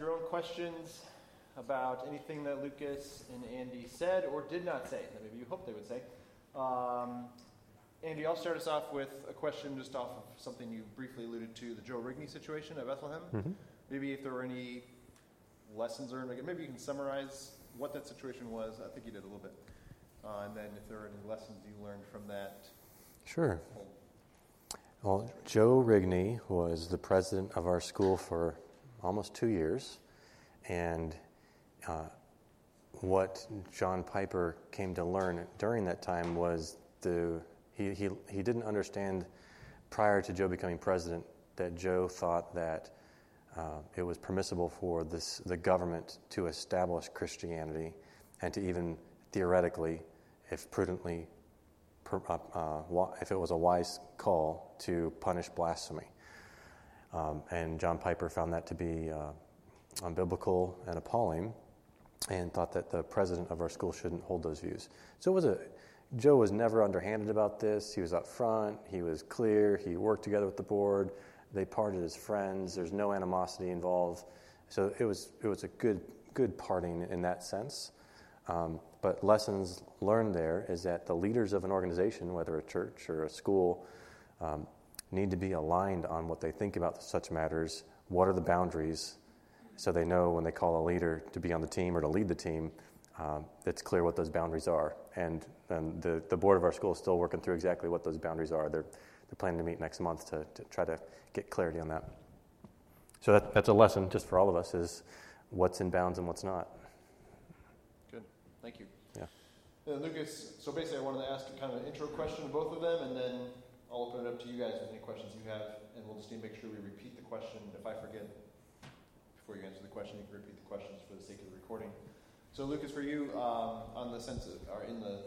your own questions about anything that Lucas and Andy said or did not say that maybe you hope they would say. Um, Andy, I'll start us off with a question just off of something you briefly alluded to the Joe Rigney situation at Bethlehem. Mm-hmm. Maybe if there were any lessons learned, maybe you can summarize what that situation was. I think you did a little bit. Uh, and then if there are any lessons you learned from that. Sure. Well, Joe Rigney was the president of our school for almost two years. And uh, what John Piper came to learn during that time was the, he, he, he didn't understand prior to Joe becoming president that Joe thought that uh, it was permissible for this, the government to establish Christianity and to even theoretically, if prudently, uh, uh, if it was a wise call, to punish blasphemy. Um, and John Piper found that to be uh, unbiblical and appalling and thought that the president of our school shouldn't hold those views. So it was a, Joe was never underhanded about this. He was up front, he was clear, he worked together with the board, they parted as friends, there's no animosity involved. So it was, it was a good, good parting in that sense. Um, but lessons learned there is that the leaders of an organization, whether a church or a school, um, need to be aligned on what they think about such matters. What are the boundaries? So they know when they call a leader to be on the team or to lead the team, um, it's clear what those boundaries are. And, and the, the board of our school is still working through exactly what those boundaries are. They're, they're planning to meet next month to, to try to get clarity on that. So that, that's a lesson just for all of us is what's in bounds and what's not. Good. Thank you. Yeah. Lucas, so basically, I wanted to ask kind of an intro question to both of them, and then I'll open it up to you guys with any questions you have, and we'll just need to make sure we repeat the question. If I forget before you answer the question, you can repeat the questions for the sake of the recording. So, Lucas, for you, um, on the sense of, or in the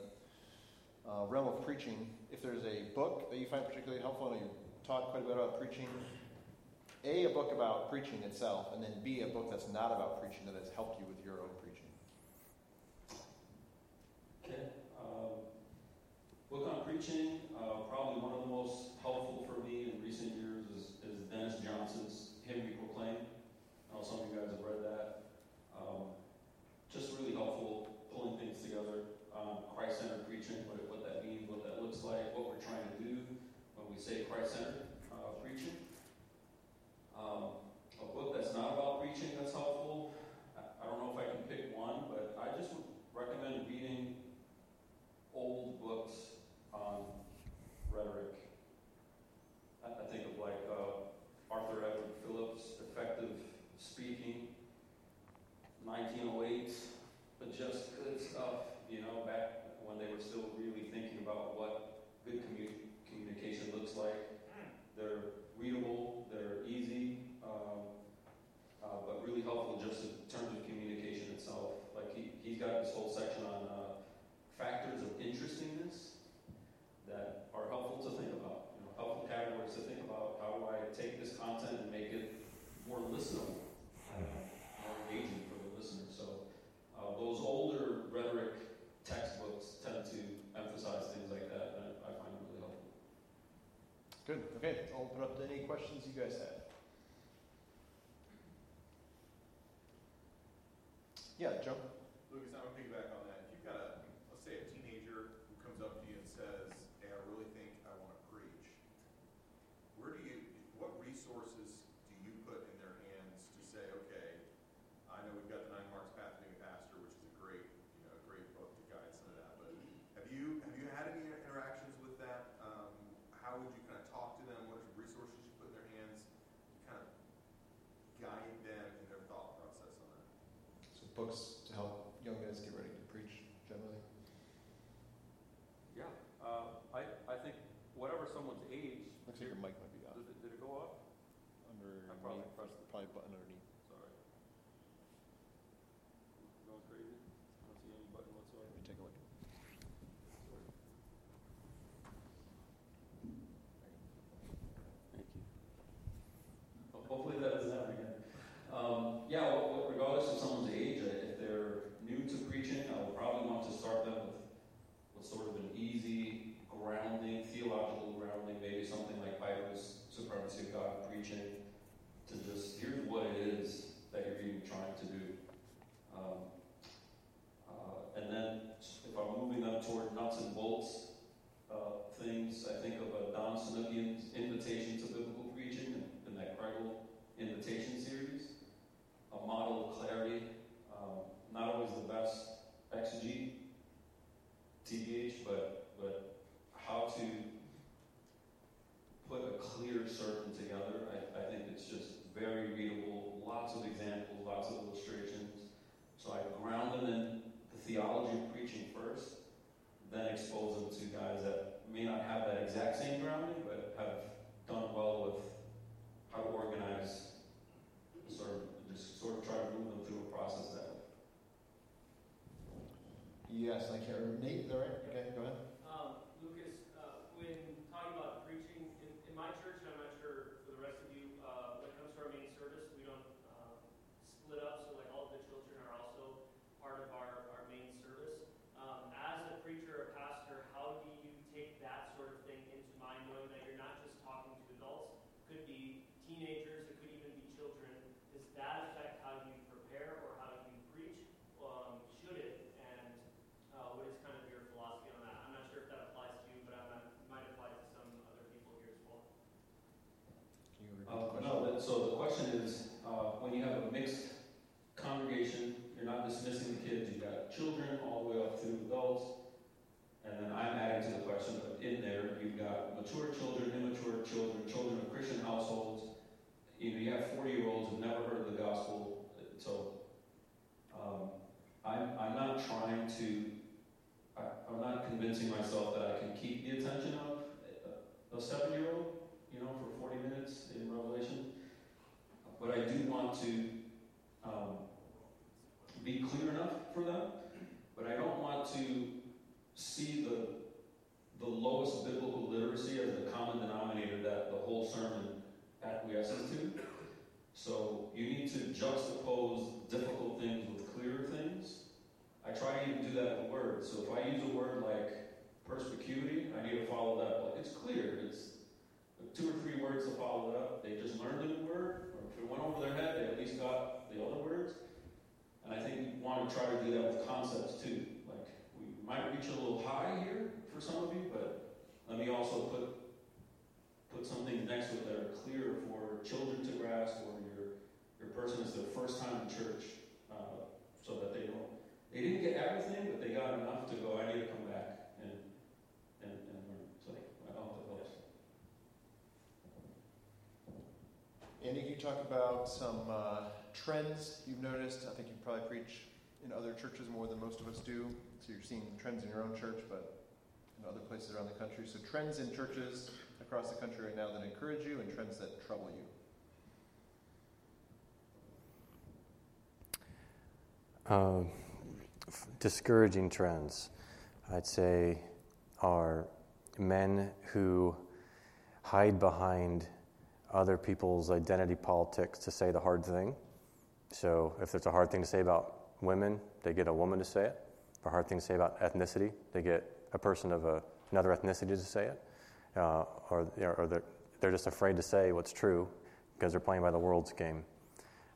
uh, realm of preaching, if there's a book that you find particularly helpful, and you taught quite a bit about preaching, A, a book about preaching itself, and then B, a book that's not about preaching that has helped you with your own preaching. Okay. Um, book on preaching, uh, probably one of the most helpful for me in recent years is, is Dennis Johnson's Him We Proclaim. I know some of you guys have read that. Um, just really helpful pulling things together. Um, Christ-centered preaching, what, what that means, what that looks like, what we're trying to do when we say Christ-centered uh, preaching. Um, a book that's not about preaching that's helpful. I, I don't know if I can pick one, but I just would recommend reading old books on rhetoric. I, I think of like uh, Arthur Edward Phillips' Effective Speaking, 1908, but just good stuff, you know, back when they were still really thinking about what good commu- communication looks like. They're readable, they're easy, um, uh, but really helpful just in terms of communication itself. Like he, he's got this whole section on uh, factors of interestingness that are helpful to think about. You know, helpful categories to think about. How do I take this content and make it more listenable, more engaging for the listener? So uh, those older rhetoric textbooks tend to emphasize things like that, and I, I find it really helpful. Good. Okay. I'll open up to any questions you guys have. You know, you have forty-year-olds who've never heard the gospel, so, um, I'm, I'm not trying to, I, I'm not convincing myself that I can keep the attention of a, a seven-year-old, you know, for 40 minutes in Revelation. But I do want to um, be clear enough for them, but I don't want to see the, the lowest biblical literacy as the common denominator that the whole sermon acquiesces to. So you need to juxtapose difficult things with clearer things. I try to even do that with words. So if I use a word like perspicuity, I need to follow that. Like it's clear. It's two or three words to follow it up. They just learned a new word, or if it went over their head, they at least got the other words. And I think we want to try to do that with concepts too. Like we might reach a little high here for some of you, but let me also put put some things next to it that are clear for children to grasp, or your your person is their first time in church, uh, so that they don't they didn't get everything, but they got enough to go. I need to come back and and, and learn. So I hope that helps. Andy, can you talk about some uh, trends you've noticed? I think you probably preach in other churches more than most of us do. So you're seeing trends in your own church, but in other places around the country. So trends in churches across the country right now that encourage you and trends that trouble you. Um, f- discouraging trends, I'd say, are men who hide behind other people's identity politics to say the hard thing. So, if there's a hard thing to say about women, they get a woman to say it. If a hard thing to say about ethnicity, they get a person of a, another ethnicity to say it. Uh, or or they're, they're just afraid to say what's true because they're playing by the world's game.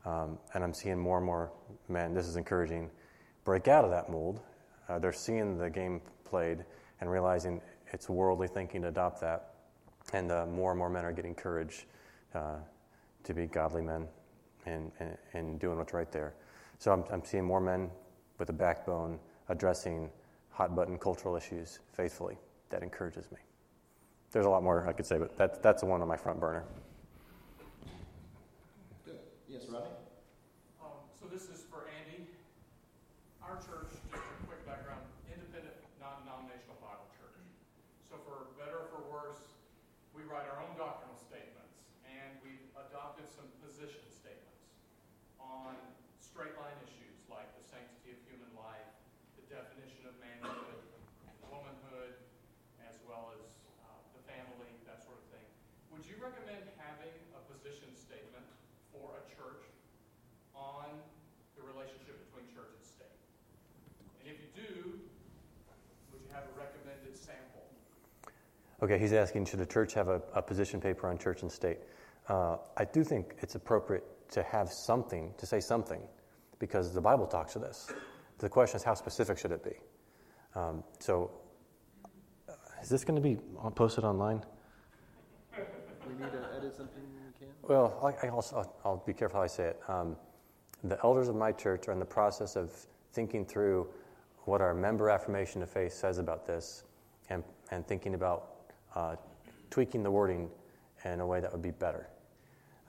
Um, and I'm seeing more and more men, this is encouraging, break out of that mold. Uh, they're seeing the game played and realizing it's worldly thinking to adopt that. And uh, more and more men are getting courage uh, to be godly men and, and, and, doing what's right there. So I'm, I'm seeing more men with a backbone addressing hot button cultural issues faithfully. That encourages me. There's a lot more I could say, but that, that's the one on my front burner. Good. Yes, Rodney? Um, so this is for Andy. Our church, just a quick background, independent, non-denominational Bible church. So for better or for worse, we write our own doctrinal statements, and we've adopted some position statements on straight line issues like the sanctity of human life, the definition of manhood, womanhood, as well as uh, the family, that sort of thing. Would you recommend having a position statement for a church on the relationship between church and state? And if you do, would you have a recommended sample? Okay, he's asking should a church have a, a position paper on church and state? Uh, I do think it's appropriate to have something, to say something, because the Bible talks to this. The question is, how specific should it be? Um, so, uh, is this going to be posted online? We need to edit something we can? Well, I, I also, I'll, I'll be careful how I say it. Um, the elders of my church are in the process of thinking through what our member affirmation of faith says about this and, and thinking about uh, tweaking the wording in a way that would be better.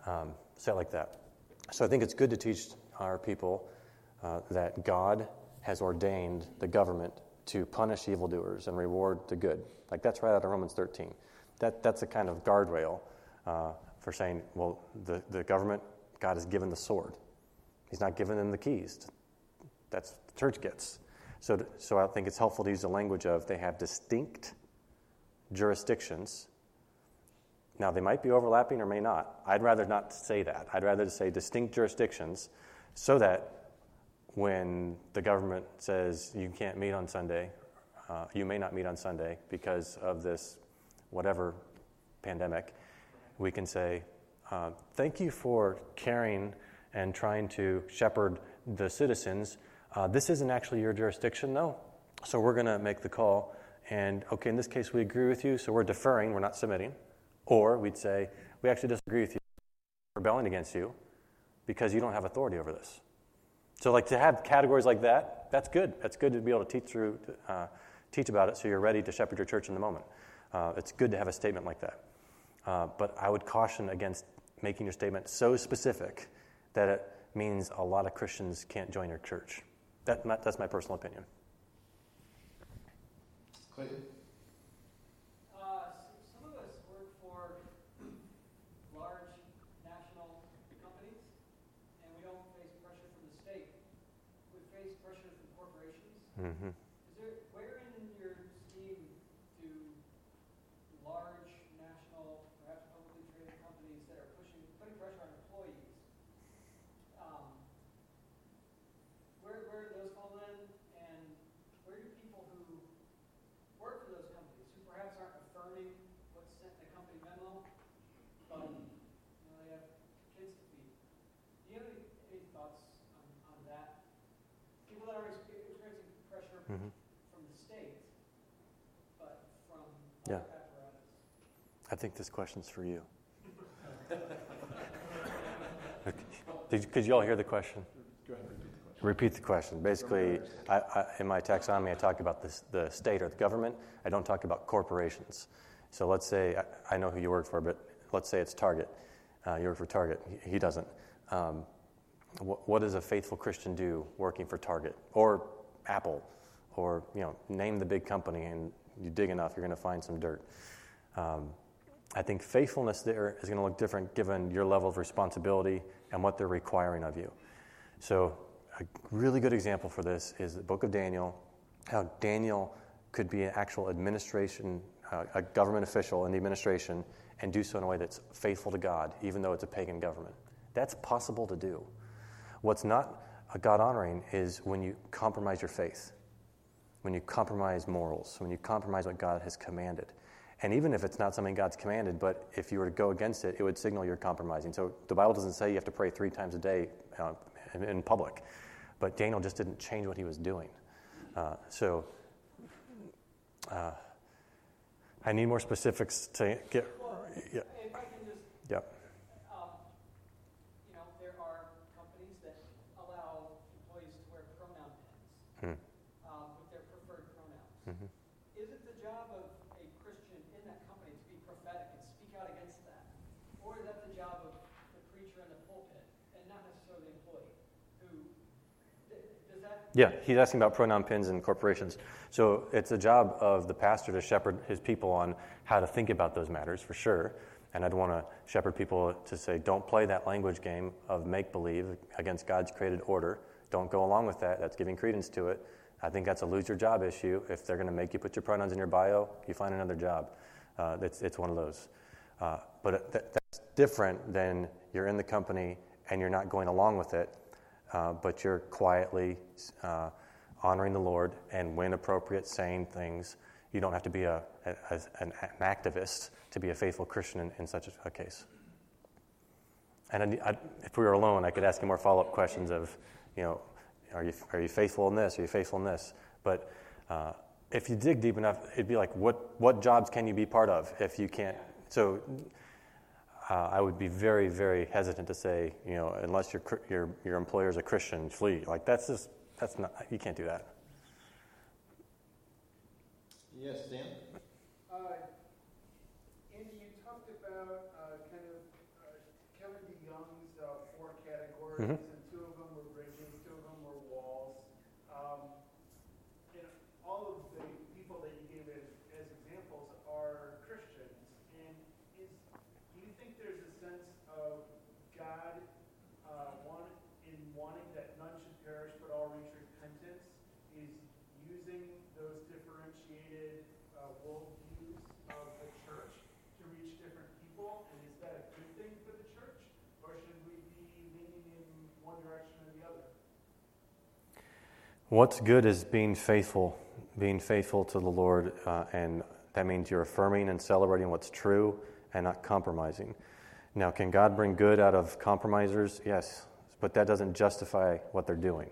Um, say it like that. So I think it's good to teach our people uh, that God has ordained the government to punish evildoers and reward the good. Like that's right out of Romans 13. That, that's a kind of guardrail uh, for saying, well, the, the government, God has given the sword. He's not giving them the keys. That's the church gets. So, so I think it's helpful to use the language of they have distinct jurisdictions. Now, they might be overlapping or may not. I'd rather not say that. I'd rather say distinct jurisdictions so that when the government says you can't meet on Sunday, uh, you may not meet on Sunday because of this whatever pandemic, we can say, uh, Thank you for caring and trying to shepherd the citizens. Uh, this isn't actually your jurisdiction, though, so we're going to make the call. And okay, in this case, we agree with you, so we're deferring, we're not submitting. Or we'd say, We actually disagree with you, rebelling against you, because you don't have authority over this. So, like to have categories like that, that's good. That's good to be able to teach through, uh, teach about it, so you're ready to shepherd your church in the moment. Uh, it's good to have a statement like that. Uh, but I would caution against making your statement so specific that it means a lot of Christians can't join your church. That, that's my personal opinion. Clayton? Mm-hmm. Is there, where in your scheme do large national, perhaps publicly traded companies that are pushing, putting pressure on employees, um, where, where do those fall in? And where do people who work for those companies, who perhaps aren't affirming what's sent in the company memo, but, you know, they have kids to feed. Do you have any, any thoughts on, on that? People that are mm-hmm. from the state, but from yeah. I think this question's for you. Did, could you all hear the question? Go ahead, repeat the question. Basically, I, I, in my taxonomy, I talk about this, the state or the government. I don't talk about corporations. So let's say, I, I know who you work for, but let's say it's Target. Uh, you work for Target. He, he doesn't. Um, what, what does a faithful Christian do working for Target or Apple or you know, name the big company, and you dig enough, you're going to find some dirt. Um, I think faithfulness there is going to look different given your level of responsibility and what they're requiring of you. So, a really good example for this is the book of Daniel, how Daniel could be an actual administration, uh, a government official in the administration, and do so in a way that's faithful to God, even though it's a pagan government. That's possible to do. What's not God honoring is when you compromise your faith when you compromise morals, when you compromise what God has commanded. And even if it's not something God's commanded, but if you were to go against it, it would signal you're compromising. So the Bible doesn't say you have to pray three times a day uh, in, in, public, but Daniel just didn't change what he was doing. Uh, so uh, I need more specifics to get. Yeah. Yep. Yeah, he's asking about pronoun pins and corporations. So it's a job of the pastor to shepherd his people on how to think about those matters, for sure. And I'd want to shepherd people to say, don't play that language game of make believe against God's created order. Don't go along with that. That's giving credence to it. I think that's a lose your job issue. If they're going to make you put your pronouns in your bio, you find another job. Uh, it's, it's one of those. Uh, but th- that's different than you're in the company and you're not going along with it uh, but you're quietly uh, honoring the Lord and, when appropriate, saying things. You don't have to be a, a an, an, activist to be a faithful Christian in, in such a, a, case. And I, I, if we were alone, I could ask you more follow up questions of, you know, are you, are you faithful in this? Are you faithful in this? But uh, if you dig deep enough, it'd be like, what, what jobs can you be part of if you can't? So uh, I would be very, very hesitant to say, you know, unless your, your, your employer is a Christian, flee. Like, that's just, that's not, you can't do that. Yes, Dan? Uh, Andy, you talked about uh, kind of uh, Kevin DeYoung's four categories. Mm-hmm. What's good is being faithful, being faithful to the Lord, uh, and that means you're affirming and celebrating what's true and not compromising. Now, can God bring good out of compromisers? Yes, but that doesn't justify what they're doing.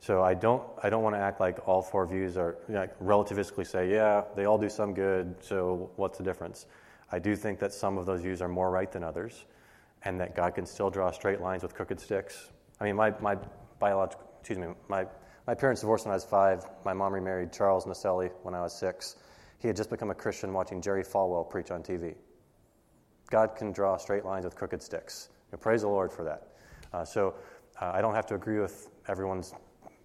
So I don't, I don't want to act like all four views are like, relativistically say, yeah, they all do some good, so what's the difference? I do think that some of those views are more right than others, and that God can still draw straight lines with crooked sticks. I mean, my, my biological, excuse me, my, my parents divorced when I was five. My mom remarried Charles Naselli when I was six. He had just become a Christian watching Jerry Falwell preach on TV. God can draw straight lines with crooked sticks. You know, praise the Lord for that. Uh, so uh, I don't have to agree with everyone's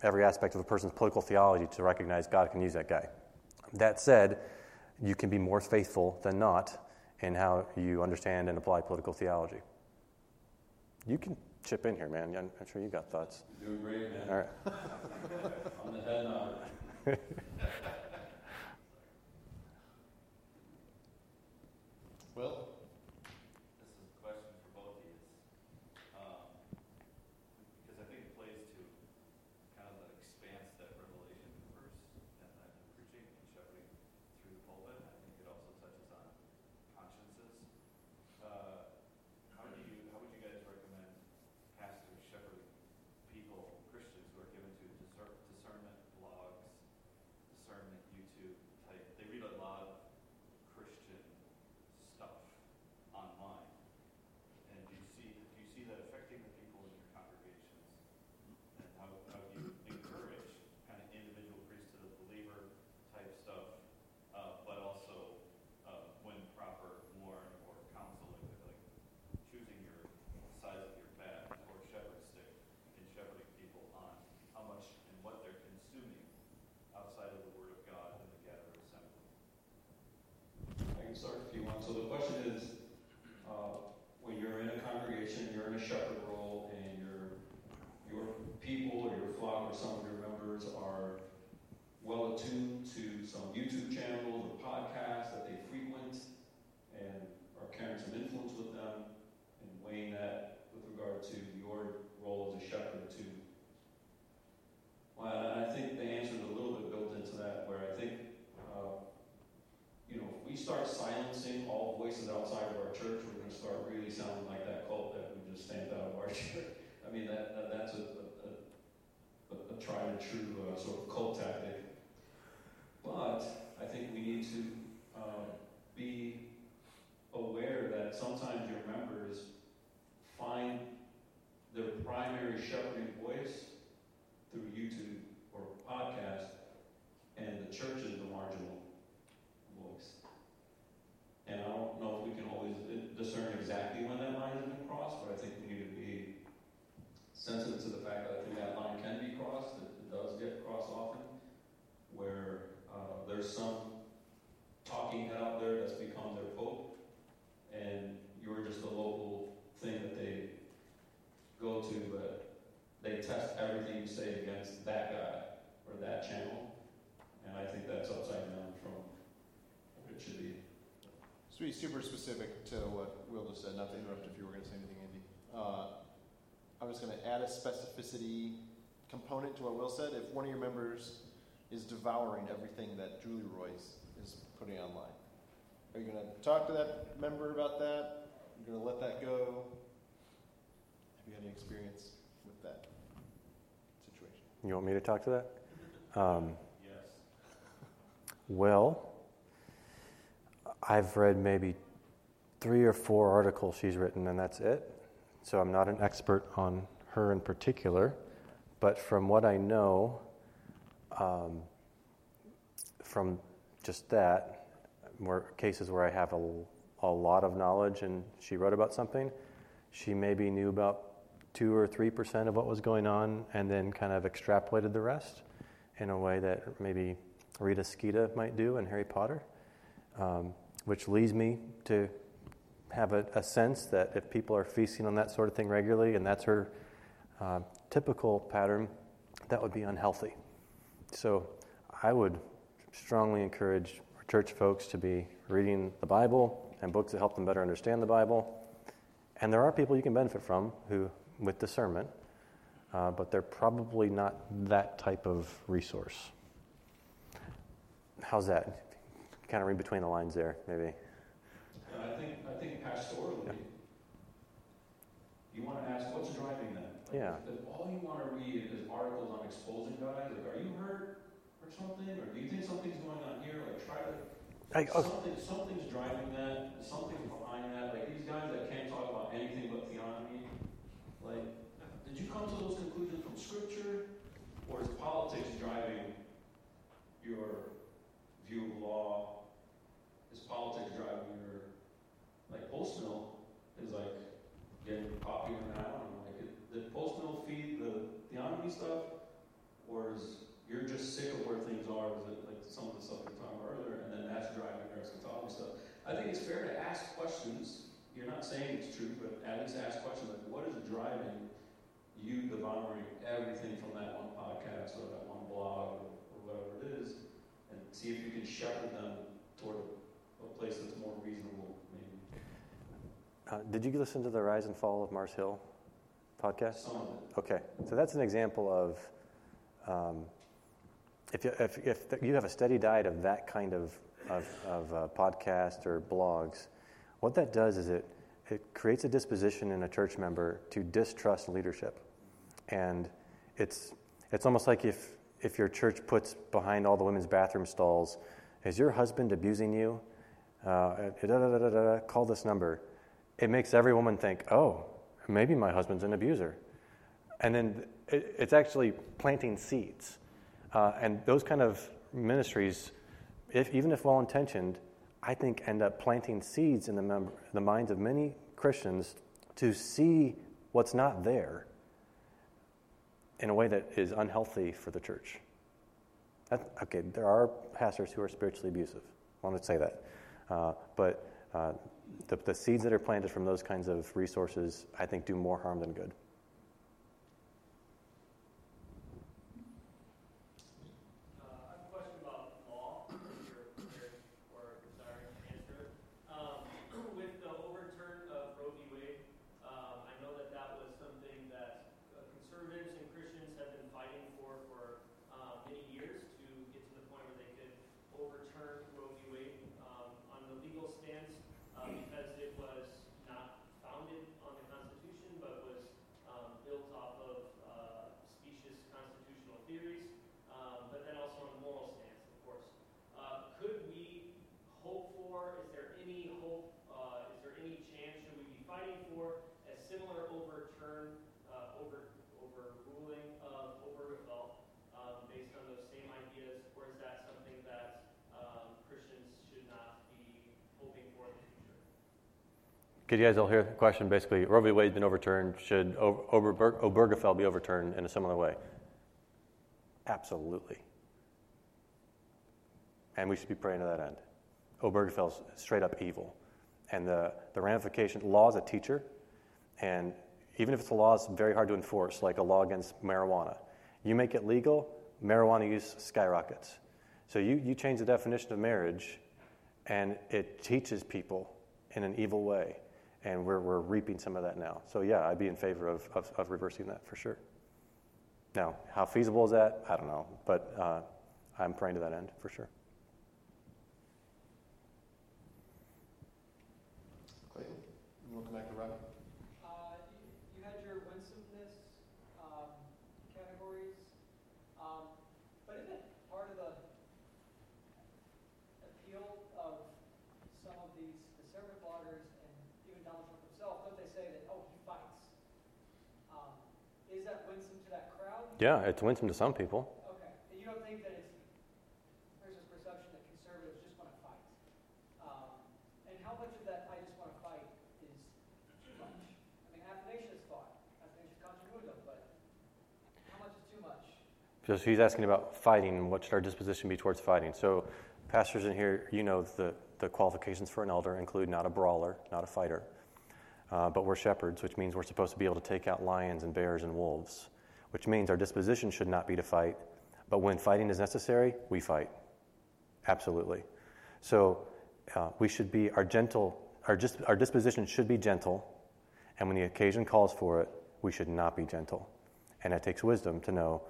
every aspect of a person's political theology to recognize God can use that guy. That said, you can be more faithful than not in how you understand and apply political theology. You can chip in here, man. I'm I'm sure you got thoughts. You're doing great, man. All right. I'm the head nod. Will? This is a question for both of you. Um, because I think it plays to kind of the expanse that Revelation verse and that preaching and shepherding through the pulpit. I think it also touches on consciences. Uh, how do you, how would you guys recommend pastors shepherding people, Christians who are given to discer- discernment blogs, discernment YouTube type? They read a lot of Christian stuff online. And do you see, do you see that affecting the people in your congregations? And how, how do you encourage kind of individual priesthood, believer type stuff, uh, but also, uh, when proper warn or counsel, like, like choosing your size of your bat or shepherd stick in shepherding people on how much and what they're consuming outside of the word of God in the gathered assembly? I can start if you want. So the question is, uh, when you're in a congregation, you're in a shepherd role, and your your people or your flock or some of your members are well attuned to some YouTube channels or podcasts that they frequent, and are carrying some influence with them, and weighing that with regard to your role as a shepherd to. Well, I think the answer is a little bit built into that, where I think. Uh, you know, if we start silencing all voices outside of our church, we're going to start really sounding like that cult that we just stamped out of our church. I mean, that, that that's a, a, a, a tried and true uh, sort of cult tactic. But I think we need to uh, be aware that sometimes your members find their primary shepherding voice through YouTube or podcast, and the church is the marginal voice. And I don't know if we can always discern exactly when that line has been crossed, but I think we need to be sensitive to the fact that I think that line can be crossed. It, it does get crossed often, where uh, there's some talking head out there that's become their pope, and you're just a local thing that they go to, but they test everything you say against that guy or that channel, and I think that's upside down from what it should be. Just to be super specific to what Will just said, not to interrupt if you were going to say anything, Andy. Uh, I was going to add a specificity component to what Will said. If one of your members is devouring everything that Julie Roys is putting online, are you going to talk to that member about that? Are You're going to let that go? Have you had any experience with that situation? You want me to talk to that? Um, Yes. well, I've read maybe three or four articles she's written, and that's it. So I'm not an expert on her in particular, but from what I know, um, from just that, more cases where I have a, a lot of knowledge and she wrote about something, she maybe knew about two or three percent of what was going on and then kind of extrapolated the rest in a way that maybe Rita Skeeter might do in Harry Potter, um, which leads me to have a, a, sense that if people are feasting on that sort of thing regularly and that's her uh, typical pattern, that would be unhealthy. So I would strongly encourage church folks to be reading the Bible and books that help them better understand the Bible. And there are people you can benefit from who, with discernment, uh, but they're probably not that type of resource. How's that? Kind of read between the lines there, maybe. I think I think pastorally, yeah. you want to ask what's driving that. Like yeah. If all you want to read is articles on exposing guys, like are you hurt or something, or do you think something's going on here? Like try to. I, okay. Something, something's driving that. Something's behind that. Like these guys that can't talk about anything but theonomy. Like, did you come to those conclusions from Scripture, or is politics driving your view of law? Politics driving your like post mill is like getting popular now, and like it, did post mill feed the theonomy stuff, or is you're just sick of where things are? Is it like some of the stuff we were talking about earlier, and then that's driving your eschatology stuff? I think it's fair to ask questions. You're not saying it's true, but at least ask questions like, what is driving you devouring everything from that one podcast or that one blog or, or whatever it is, and see if you can shepherd them toward a place that's more reasonable, maybe. Uh, did you listen to the Rise and Fall of Mars Hill podcast? Some of it. Okay, so that's an example of um, if, you, if, if you have a steady diet of that kind of, of, of uh, podcast or blogs, what that does is it, it creates a disposition in a church member to distrust leadership. And it's, it's almost like if, if your church puts behind all the women's bathroom stalls, is your husband abusing you? Uh, call this number. It makes every woman think, oh, maybe my husband's an abuser. And then it, it's actually planting seeds. Uh, and those kind of ministries, if, even if well intentioned, I think end up planting seeds in the, mem- the minds of many Christians to see what's not there in a way that is unhealthy for the church. That, okay, there are pastors who are spiritually abusive. I want to say that. Uh, but uh, the, the seeds that are planted from those kinds of resources, I think, do more harm than good. Could you guys all hear the question? Basically, Roe v. Wade's been overturned. Should Ober- Obergefell be overturned in a similar way? Absolutely. And we should be praying to that end. Obergefell's straight up evil. And the, the ramification, law is a teacher, and even if it's a law that's very hard to enforce, like a law against marijuana, you make it legal, marijuana use skyrockets. So you, you change the definition of marriage, and it teaches people in an evil way and we're, we're reaping some of that now. So, yeah, I'd be in favor of, of, of reversing that for sure. Now, how feasible is that? I don't know, but uh, I'm praying to that end for sure. Yeah, it's winsome to some people. Okay. And you don't think that it's, there's this perception that conservatives just want to fight. Um, and how much of that I just want to fight is too much? I mean, Athanasius fought. Athanasius Contra mundum, but how much is too much? So he's asking about fighting. What should our disposition be towards fighting? So, pastors in here, you know the, the qualifications for an elder include not a brawler, not a fighter, uh, but we're shepherds, which means we're supposed to be able to take out lions and bears and wolves which means our disposition should not be to fight, but when fighting is necessary, we fight. Absolutely. So, uh, we should be our gentle, our, just, our disposition should be gentle, and when the occasion calls for it, we should not be gentle. And it takes wisdom to know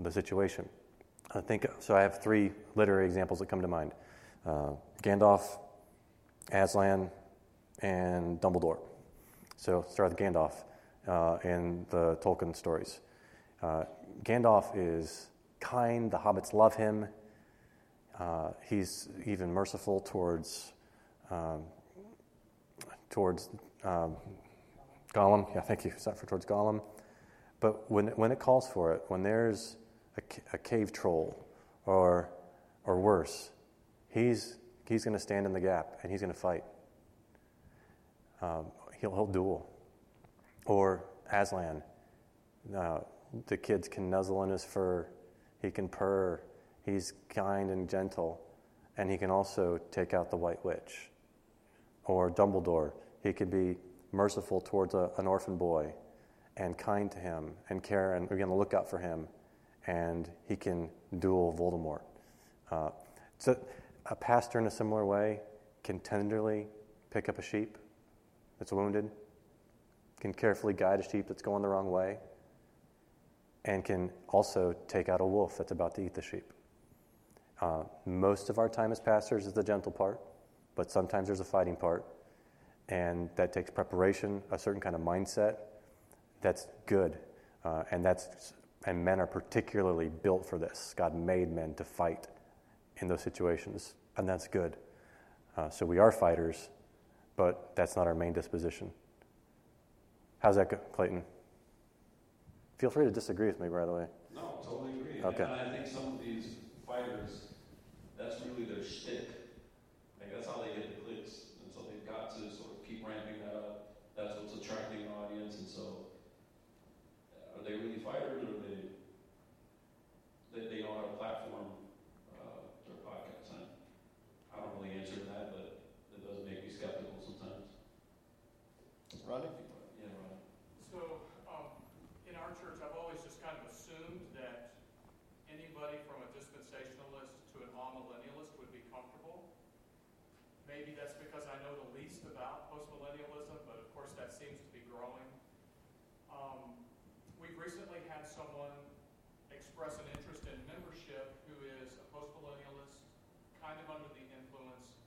the situation. I think so. I have three literary examples that come to mind: uh, Gandalf, Aslan, and Dumbledore. So start with Gandalf uh, in the Tolkien stories. Uh, Gandalf is kind. The hobbits love him. Uh, he's even merciful towards um, towards um, Gollum. Yeah, thank you. Sorry for towards Gollum. But when, when it calls for it, when there's a, a cave troll or, or worse, he's, he's going to stand in the gap and he's going to fight. Um, he'll, he'll duel. Or Aslan, uh, the kids can nuzzle in his fur, he can purr, he's kind and gentle, and he can also take out the White Witch. Or Dumbledore, he can be merciful towards a, an orphan boy and kind to him and care and again look out for him, and he can duel Voldemort. Uh, so a pastor in a similar way can tenderly pick up a sheep that's wounded, can carefully guide a sheep that's going the wrong way, and can also take out a wolf that's about to eat the sheep. Uh, most of our time as pastors is the gentle part, but sometimes there's a fighting part, and that takes preparation, a certain kind of mindset, that's good. Uh, and that's and men are particularly built for this. God made men to fight in those situations, and that's good. Uh, so we are fighters, but that's not our main disposition. How's that go, Clayton? Feel free to disagree with me, by the way. No, totally agree. Okay. And I think some of these fighters, that's really their shtick. Like that's how they get the clicks, and so they've got to sort of keep ramping that up. That's what's attracting an audience, and so are they really fighters, or they they, they don't have a platform uh, their podcast? I, I don't really answer to that, but it does make me skeptical sometimes. Rodney? Yeah, right. So, um, in our church, I've always just kind of assumed that anybody from a dispensationalist to an amillennialist would be comfortable. Maybe that's because I know the least about postmillennialism, but of course that seems to be growing. Um, we've recently had someone express an interest in membership who is a postmillennialist, kind of under the influence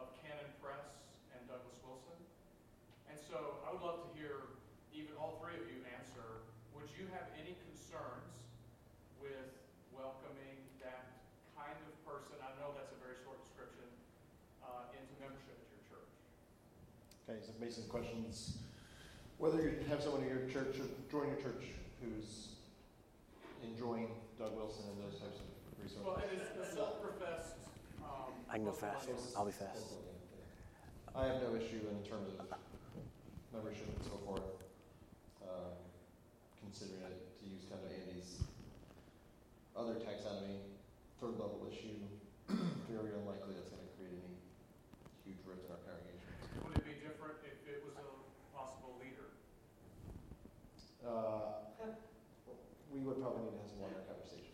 of Canon Press and Douglas Wilson. And so I would love to hear even all three of you answer. Would you have any concerns with welcoming that kind of person? I know that's a very short description uh, into membership at your church. Okay, so the questions whether you have someone in your church or join your church who's enjoying Doug Wilson and those types of resources. Well, it is the self-professed. Um, I can go fast. I'll be fast. I have no issue in terms of membership and so forth. Um, considering it to use kind of Andy's other taxonomy, third level issue, very unlikely that's going to create any huge rift in our congregation. Would it be different if it was a possible leader? Uh, we would probably need to have some longer conversation.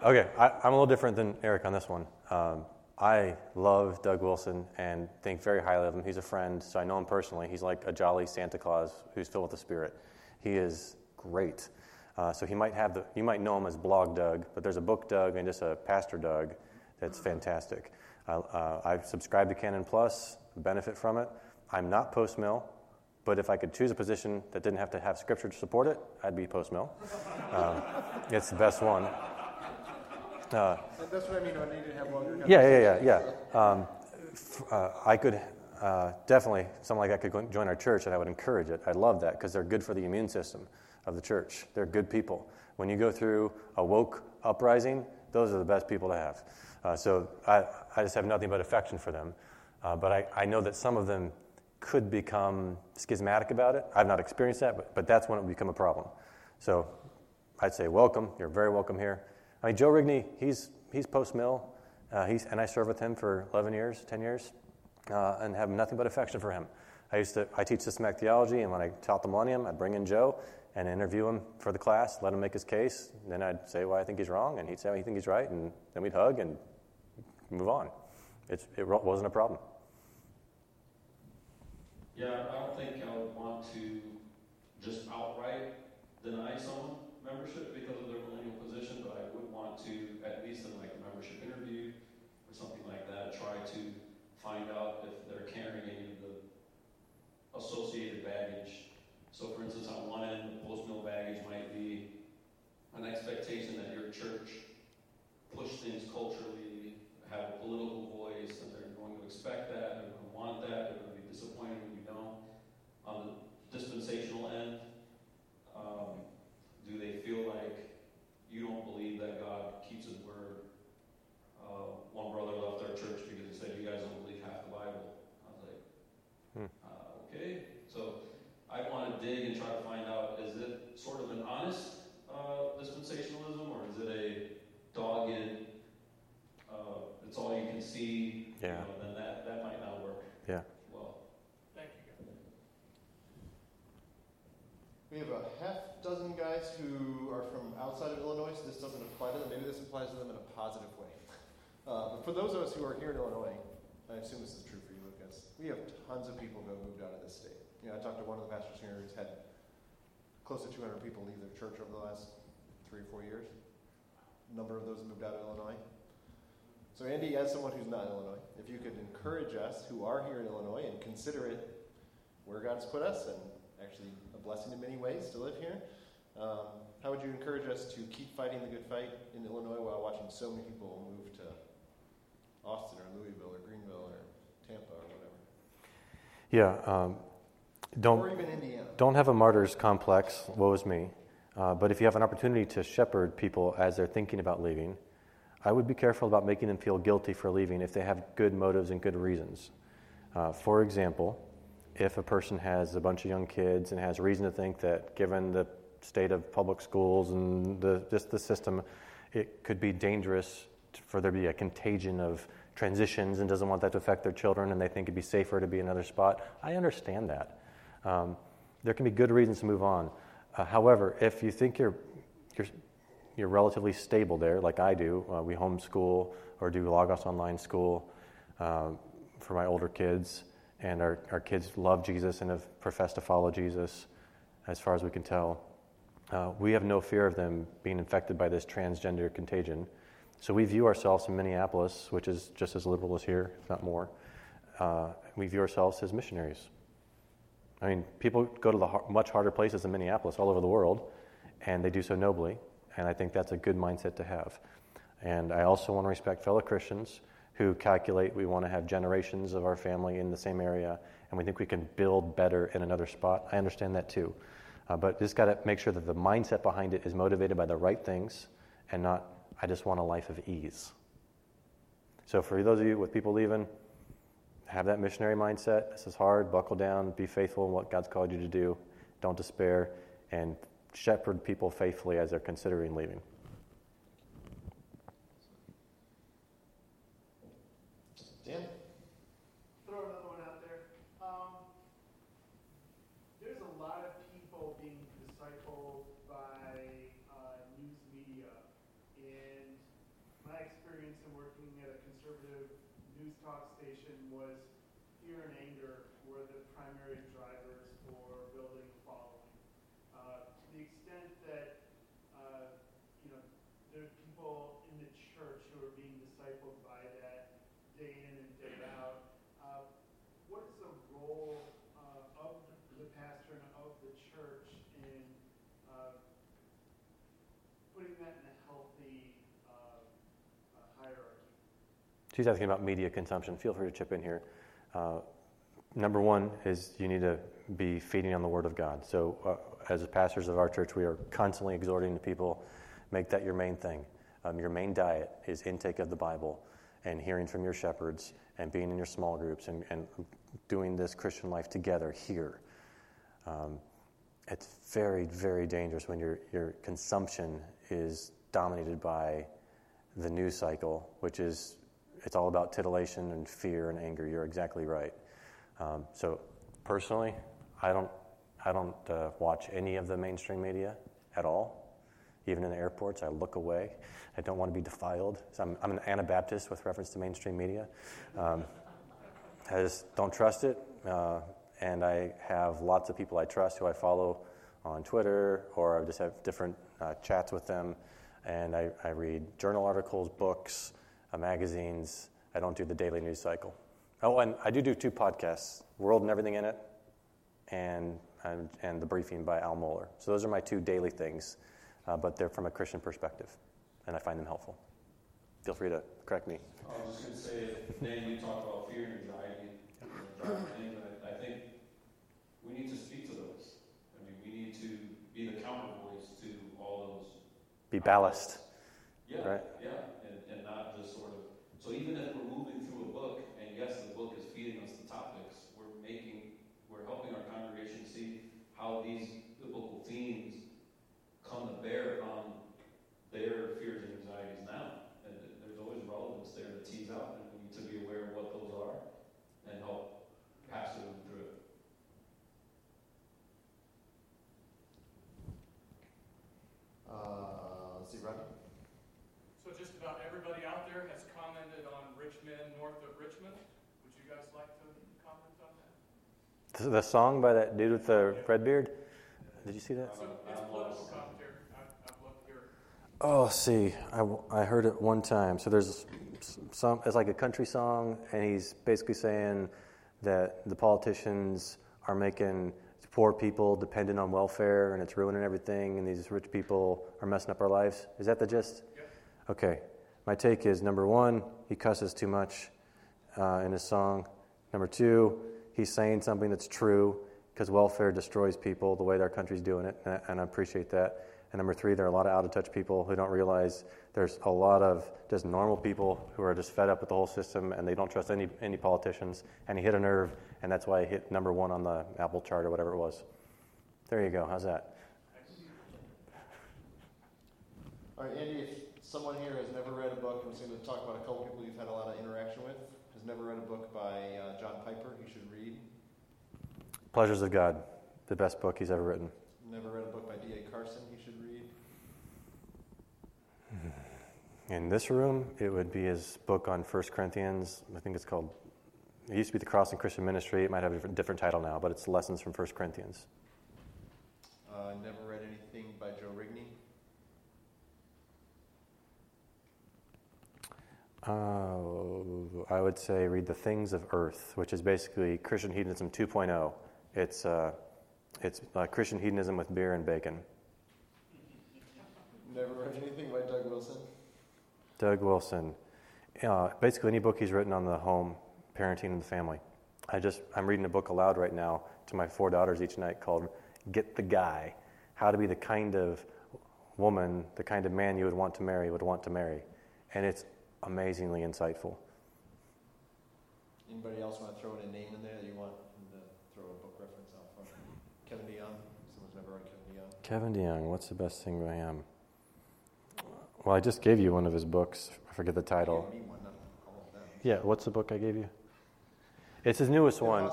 Okay, I, I'm a little different than Eric on this one. Um, I love Doug Wilson and think very highly of him. He's a friend, so I know him personally. He's like a jolly Santa Claus who's filled with the Spirit. He is great. Uh, so he might have the, you might know him as Blog Doug, but there's a book Doug and just a Pastor Doug that's fantastic. Uh, uh, I've subscribed to Canon Plus, benefit from it. I'm not post mill, but if I could choose a position that didn't have to have scripture to support it, I'd be post mill. Um, it's the best one. Uh, That's what I mean. I need to have longer. yeah, yeah, yeah, yeah. Um, f- uh, I could uh, definitely, something like that could go- join our church, and I would encourage it. I love that because they're good for the immune system of the church. They're good people. When you go through a woke uprising, those are the best people to have. Uh, so I, I just have nothing but affection for them. Uh, but I, I know that some of them could become schismatic about it. I've not experienced that, but, but that's when it would become a problem. So I'd say, welcome. You're very welcome here. I mean, Joe Rigney, he's, he's post mill, uh, and I served with him for 11 years, 10 years, uh, and have nothing but affection for him. I used to, I teach systematic theology, and when I taught the Millennium, I'd bring in Joe and interview him for the class, let him make his case. Then I'd say why I think he's wrong, and he'd say why I think he's right, and then we'd hug and move on. It's, it wasn't a problem. Yeah, I don't think I would want to just outright deny someone membership because of their millennial position, but I to, at least in like a membership interview or something like that, try to find out if they're carrying any of the associated baggage. So, for instance, on one end, the post mill baggage might be an expectation that your church push things culturally, have a political voice, and they're going to expect that, they're going to want that, they're going to be disappointed when you don't. On the dispensational end, um, do they feel like you don't believe that God keeps His word? Uh, one brother left our church because he said, "You guys don't believe half the Bible." I was like, Hmm. uh, "Okay." So I want to dig and try to find out: is it sort of an honest uh, dispensationalism, or is it a dogged? Uh, it's all you can see. Yeah. You know, then that that might not work. Yeah. Well. Thank you, guys. We have a half dozen guys who are from outside of Illinois, so this doesn't apply to them. Maybe this applies to them in a positive way. Uh, but for those of us who are here in Illinois, I assume this is true for you, Lucas. We have tons of people who have moved out of this state. You know, I talked to one of the pastors here who's had close to 200 people leave their church over the last three or four years. A number of those moved out of Illinois. So, Andy, as someone who's not in Illinois, if you could encourage us who are here in Illinois and consider it where God's put us and actually a blessing in many ways to live here, um, how would you encourage us to keep fighting the good fight in Illinois while watching so many people move to Austin or Louisville or Greenville or Tampa or whatever? Yeah. Um, don't, or even Indiana. Don't have a martyr's complex, woe is me. Uh, but if you have an opportunity to shepherd people as they're thinking about leaving, I would be careful about making them feel guilty for leaving if they have good motives and good reasons. Uh, for example, if a person has a bunch of young kids and has reason to think that given the state of public schools and the, just the system, it could be dangerous for there to be a contagion of transitions and doesn't want that to affect their children and they think it'd be safer to be another spot. I understand that. Um, there can be good reasons to move on. Uh, however, if you think you're, you're, you're relatively stable there, like I do, uh, we homeschool or do Logos online school um, for my older kids, and our, our kids love Jesus and have professed to follow Jesus as far as we can tell. Uh, we have no fear of them being infected by this transgender contagion. So we view ourselves in Minneapolis, which is just as liberal as here, if not more. Uh, we view ourselves as missionaries. I mean, people go to the much harder places than Minneapolis all over the world, and they do so nobly. And I think that's a good mindset to have. And I also want to respect fellow Christians who calculate we want to have generations of our family in the same area, and we think we can build better in another spot. I understand that too. Uh, but just got to make sure that the mindset behind it is motivated by the right things and not, I just want a life of ease. So, for those of you with people leaving, have that missionary mindset. This is hard. Buckle down. Be faithful in what God's called you to do. Don't despair. And shepherd people faithfully as they're considering leaving. Dan? Throw another one out there. Um, there's a lot of people being discipled by uh, news media, and my experience in working at a conservative news talk station was fear and anger were the primary drivers for building a following. Uh, to the extent that uh, you know there are people in the church who are being discipled by that day in and day out. Uh, what is the role uh, of the pastor and of the church in uh, putting that in a healthy uh, uh, hierarchy? She's asking about media consumption. Feel free to chip in here. Uh, number one is you need to be feeding on the Word of God. So, uh, as pastors of our church, we are constantly exhorting the people make that your main thing. Um, your main diet is intake of the Bible and hearing from your shepherds and being in your small groups and, and doing this Christian life together here. Um, it's very, very dangerous when your, your consumption is dominated by the news cycle, which is it's all about titillation and fear and anger. You're exactly right. Um, so personally, I don't I don't uh, watch any of the mainstream media at all. Even in the airports, I look away. I don't want to be defiled. So I'm, I'm an Anabaptist with reference to mainstream media. Um, I just don't trust it. Uh, and I have lots of people I trust who I follow on Twitter, or I just have different uh, chats with them. And I, I read journal articles, books, uh, magazines. I don't do the daily news cycle. Oh, and I do do two podcasts World and Everything in It, and, and, and The Briefing by Al Mohler. So those are my two daily things, uh, but they're from a Christian perspective, and I find them helpful. Feel free to correct me. I was just going to say, Dan, you talked about fear and anxiety, and I think we need to speak to those. I mean, we need to be the counter voice to all those. Be ballast. Yeah, right? yeah, and, and not just sort of. So even if we're moving through a book, and yes, the book is feeding us the topics, we're making, we're helping our congregation see how these biblical themes come to bear on their fears and anxieties now. And there's always relevance there to tease out, and we need to be aware of what those are and help pastor them through it. Uh, let's see, Rodney. So just about everybody out there has commented on Rich Men, north of Richmond. Would you guys like to comment on that? The, song by that dude with the red beard? Did you see that? So it's political commentary. I- I'd love to hear it. Oh, see. I, I heard it one time. So there's some, it's like a country song, and he's basically saying that the politicians are making poor people dependent on welfare and it's ruining everything, and these rich people are messing up our lives. Is that the gist? Yep. Okay. My take is number one, he cusses too much uh, in his song. Number two, he's saying something that's true because welfare destroys people the way our country's doing it, and I, and I appreciate that. And number three, there are a lot of out of touch people who don't realize there's a lot of just normal people who are just fed up with the whole system and they don't trust any, any politicians. And he hit a nerve, and that's why he hit number one on the Apple chart or whatever it was. There you go. How's that? All right, Andy, if someone here has never read a book, I'm just going to talk about a couple people you've had a lot of interaction with, never read a book by uh, John Piper, you should read. Pleasures of God, the best book he's ever written. Never read a book by D.A. Carson, you should read. In this room, it would be his book on 1 Corinthians. I think it's called, it used to be the Cross and Christian Ministry. It might have a different, different title now, but it's Lessons from 1 Corinthians. Uh, never read anything by Joe Rigney. Uh, I would say read The Things of Earth, which is basically Christian hedonism 2.0. It's, uh, it's uh, Christian hedonism with beer and bacon. Never read anything by Doug Wilson. Doug Wilson. Uh, basically, any book he's written on the home, parenting, and the family. I just I'm reading a book aloud right now to my four daughters each night called "Get the Guy: How to Be the Kind of Woman, the Kind of Man You Would Want to Marry, Would Want to Marry," and it's amazingly insightful. Anybody else want to throw in a name in there that you want to throw a book reference out front? Kevin DeYoung. Someone's never read Kevin DeYoung. Kevin DeYoung, what's the best thing by him? Well, I just gave you one of his books. I forget the title. You gave me one, not all of them. Yeah, what's the book I gave you? It's his newest one.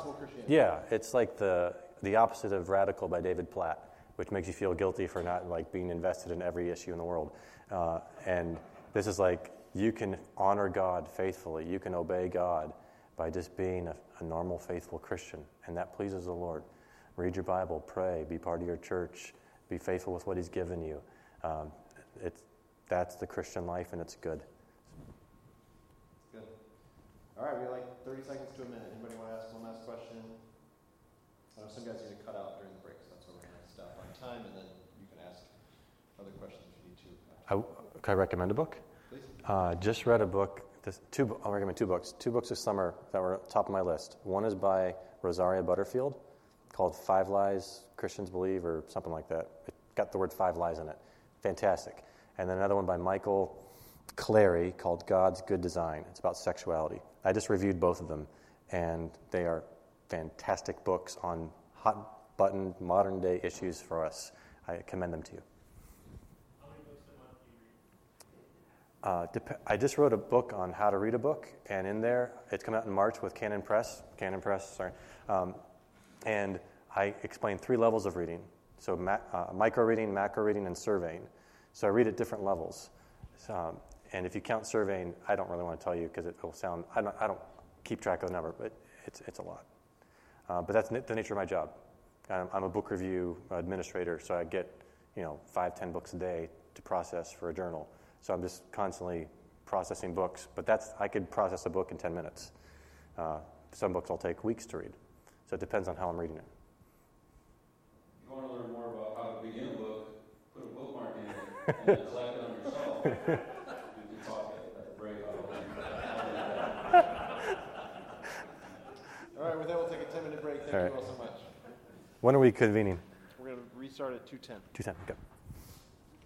Yeah, it's like the the opposite of radical by David Platt, which makes you feel guilty for not like being invested in every issue in the world. Uh, and this is like you can honor God faithfully. You can obey God by just being a, a normal, faithful Christian, and that pleases the Lord. Read your Bible, pray, be part of your church, be faithful with what He's given you. Um, it's that's the Christian life, and it's good. Good. All right, we have like 30 seconds to a minute. Anybody want to ask one last question? I know some guys need to cut out during the break, so that's why we're going to stop on time, and then you can ask other questions if you need to. I, can I recommend a book? Uh, just read a book. This, two, I'll recommend two books. Two books this summer that were top of my list. One is by Rosaria Butterfield, called Five Lies Christians Believe, or something like that. It got the word five lies in it. Fantastic. And then another one by Michael Clary called God's Good Design. It's about sexuality. I just reviewed both of them, and they are fantastic books on hot button modern day issues for us. I commend them to you. How many books a month do you read? Uh, dep- I just wrote a book on how to read a book, and in there, it's come out in March with Canon Press. Canon Press, sorry. Um, and I explain three levels of reading. So ma- uh, micro reading, macro reading, and surveying. So I read at different levels. Um, and if you count surveying, I don't really want to tell you because it will sound, I don't, I don't keep track of the number, but it's, it's a lot. Uh, but that's the nature of my job. I'm, I'm a book review administrator, so I get, you know, five, ten books a day to process for a journal. So I'm just constantly processing books. But that's, I could process a book in 10 minutes. Uh, some books will take weeks to read. So it depends on how I'm reading it. If you want to learn more about how to begin a book, put a bookmark in it and then collect it on your shelf. We can talk at, at break. I'll- All right, with that, we'll take a 10 minute break. Thank All you right. all so much. When are we convening? We're going to restart at 210. 210. Okay.